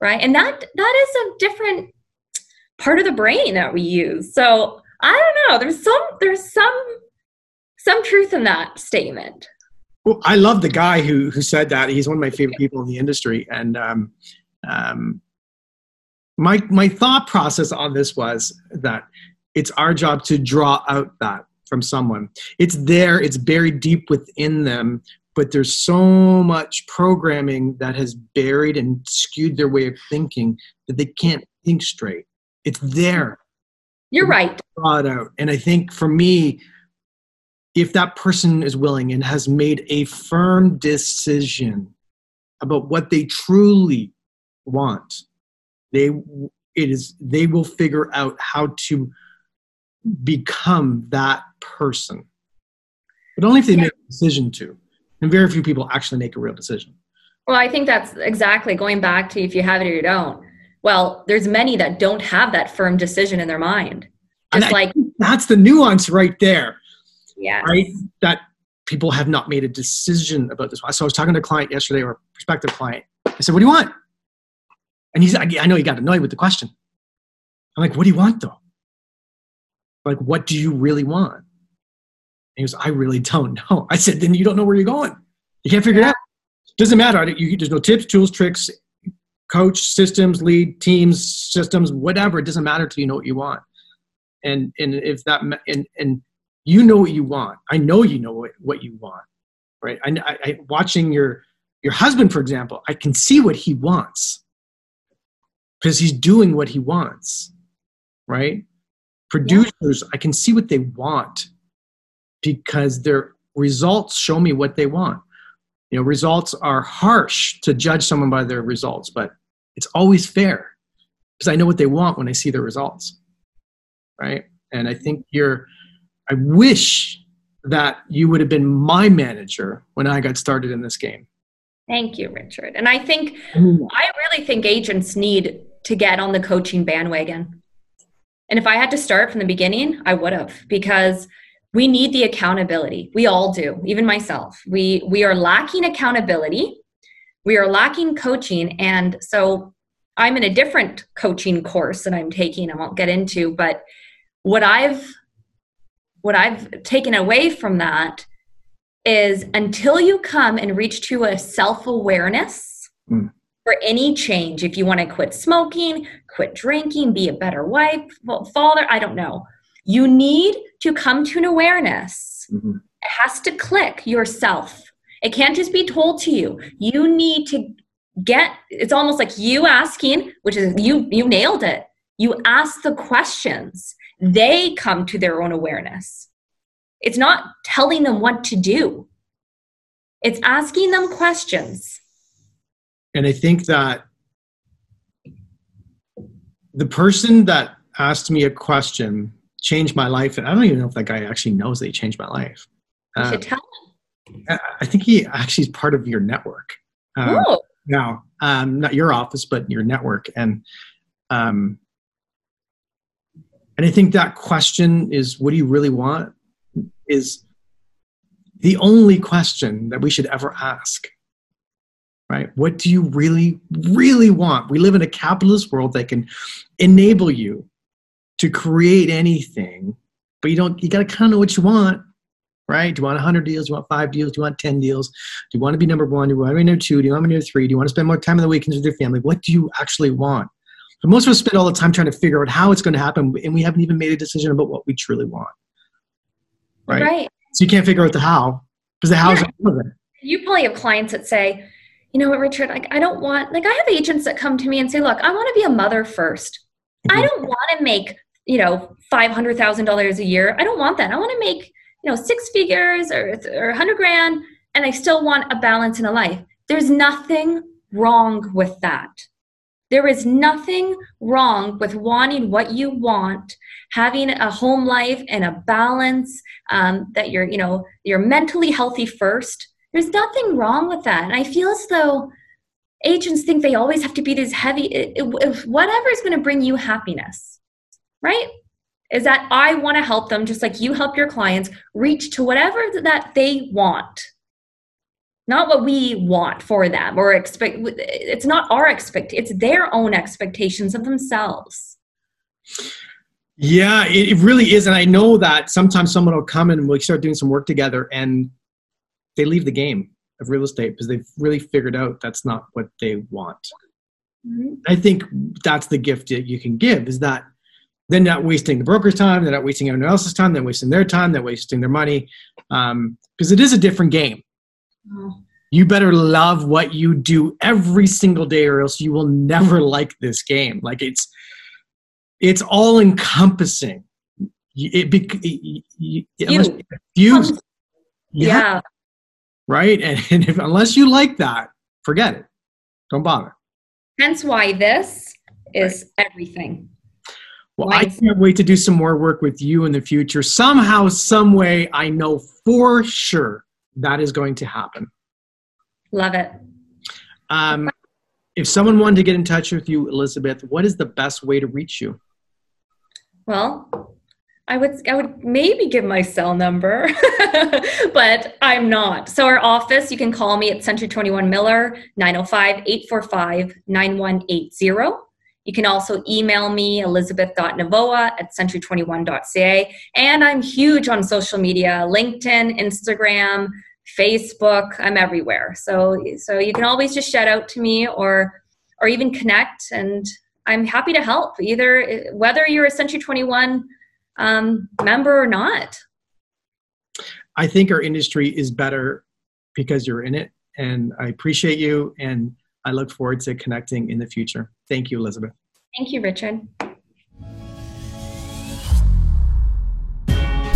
Right. And that that is a different part of the brain that we use. So I don't know. There's some there's some some truth in that statement. Well, I love the guy who who said that. He's one of my favorite people in the industry, and um, um, my my thought process on this was that it's our job to draw out that from someone. It's there, it's buried deep within them, but there's so much programming that has buried and skewed their way of thinking that they can't think straight. It's there. You're right. Draw it out. And I think for me, if that person is willing and has made a firm decision about what they truly want, they it is they will figure out how to become that person. But only if they yeah. make a decision to. And very few people actually make a real decision. Well, I think that's exactly going back to if you have it or you don't. Well, there's many that don't have that firm decision in their mind. Just like that's the nuance right there. Yeah. Right? That people have not made a decision about this. So I was talking to a client yesterday or a prospective client. I said, What do you want? And he's I know he got annoyed with the question. I'm like, what do you want though? like, what do you really want? And he goes, I really don't know. I said, then you don't know where you're going. You can't figure yeah. it out. Doesn't matter. You, there's no tips, tools, tricks, coach, systems, lead, teams, systems, whatever. It doesn't matter till you know what you want. And and if that and and you know what you want. I know you know what, what you want, right? I, I, I watching your your husband, for example, I can see what he wants because he's doing what he wants, right? Producers, I can see what they want because their results show me what they want. You know, results are harsh to judge someone by their results, but it's always fair because I know what they want when I see their results. Right. And I think you're, I wish that you would have been my manager when I got started in this game. Thank you, Richard. And I think, mm. I really think agents need to get on the coaching bandwagon and if I had to start from the beginning, I would have because we need the accountability. We all do, even myself. We we are lacking accountability. We are lacking coaching and so I'm in a different coaching course that I'm taking I won't get into, but what I've what I've taken away from that is until you come and reach to a self-awareness mm for any change. If you want to quit smoking, quit drinking, be a better wife, father, I don't know. You need to come to an awareness. Mm-hmm. It has to click yourself. It can't just be told to you. You need to get it's almost like you asking, which is you you nailed it. You ask the questions. They come to their own awareness. It's not telling them what to do. It's asking them questions and I think that the person that asked me a question changed my life. And I don't even know if that guy actually knows that he changed my life. Uh, should tell him. I think he actually is part of your network. Um, oh. Now, um, not your office, but your network. And um, and I think that question is, what do you really want? Is the only question that we should ever ask right? What do you really, really want? We live in a capitalist world that can enable you to create anything, but you don't, you got to kind of know what you want, right? Do you want 100 deals? Do you want five deals? Do you want 10 deals? Do you want to be number one? Do you want to be number two? Do you want to be number three? Do you want to spend more time on the weekends with your family? What do you actually want? But most of us spend all the time trying to figure out how it's going to happen, and we haven't even made a decision about what we truly want. Right? right. So you can't figure out the how because the how's yeah. You probably have clients that say, you know what, Richard, like I don't want, like I have agents that come to me and say, look, I want to be a mother 1st mm-hmm. I don't want to make, you know, $500,000 a year. I don't want that. I want to make, you know, six figures or, or 100 grand and I still want a balance in a life. There's nothing wrong with that. There is nothing wrong with wanting what you want, having a home life and a balance um, that you're, you know, you're mentally healthy first. There's nothing wrong with that. And I feel as though agents think they always have to be this heavy, whatever is going to bring you happiness, right? Is that I want to help them just like you help your clients reach to whatever that they want not what we want for them or expect it's not our expect it's their own expectations of themselves. Yeah it, really is and i know that sometimes someone will come and we start doing some work together and they leave the game of real estate because they've really figured out that's not what they want. Mm-hmm. i think that's the gift that you can give is that they're not wasting the broker's time they're not wasting anyone else's time they're wasting their time they're wasting their money because um, it is a different game you better love what you do every single day or else you will never like this game like it's it's all encompassing it, it, it, it you. yeah. yeah. right and, and if, unless you like that forget it don't bother hence why this is right. everything well, I can't wait to do some more work with you in the future. Somehow, some way, I know for sure that is going to happen. Love it. Um, if someone wanted to get in touch with you, Elizabeth, what is the best way to reach you? Well, I would I would maybe give my cell number, but I'm not. So our office, you can call me at Century 21 Miller, 905-845-9180. You can also email me, elizabeth.novoa at century21.ca. And I'm huge on social media, LinkedIn, Instagram, Facebook, I'm everywhere. So so you can always just shout out to me or or even connect and I'm happy to help either whether you're a Century 21 um, member or not. I think our industry is better because you're in it and I appreciate you and I look forward to connecting in the future. Thank you, Elizabeth. Thank you, Richard.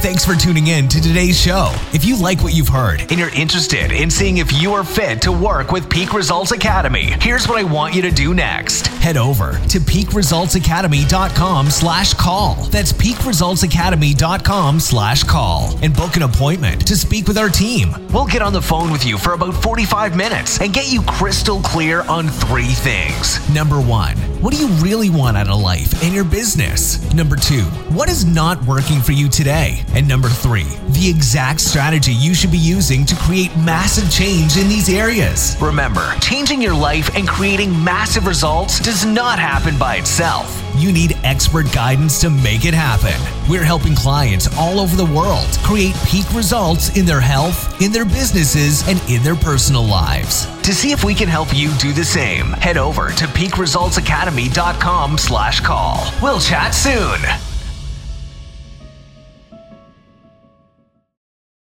Thanks for tuning in to today's show. If you like what you've heard and you're interested in seeing if you are fit to work with Peak Results Academy, here's what I want you to do next. Head over to peakresultsacademy.com slash call. That's peakresultsacademy.com slash call and book an appointment to speak with our team. We'll get on the phone with you for about 45 minutes and get you crystal clear on three things. Number one, what do you really want out of life and your business? Number two, what is not working for you today? And number three, the exact strategy you should be using to create massive change in these areas. Remember, changing your life and creating massive results does not happen by itself. You need expert guidance to make it happen. We're helping clients all over the world create peak results in their health, in their businesses, and in their personal lives. To see if we can help you do the same, head over to peakresultsacademy.com slash call. We'll chat soon.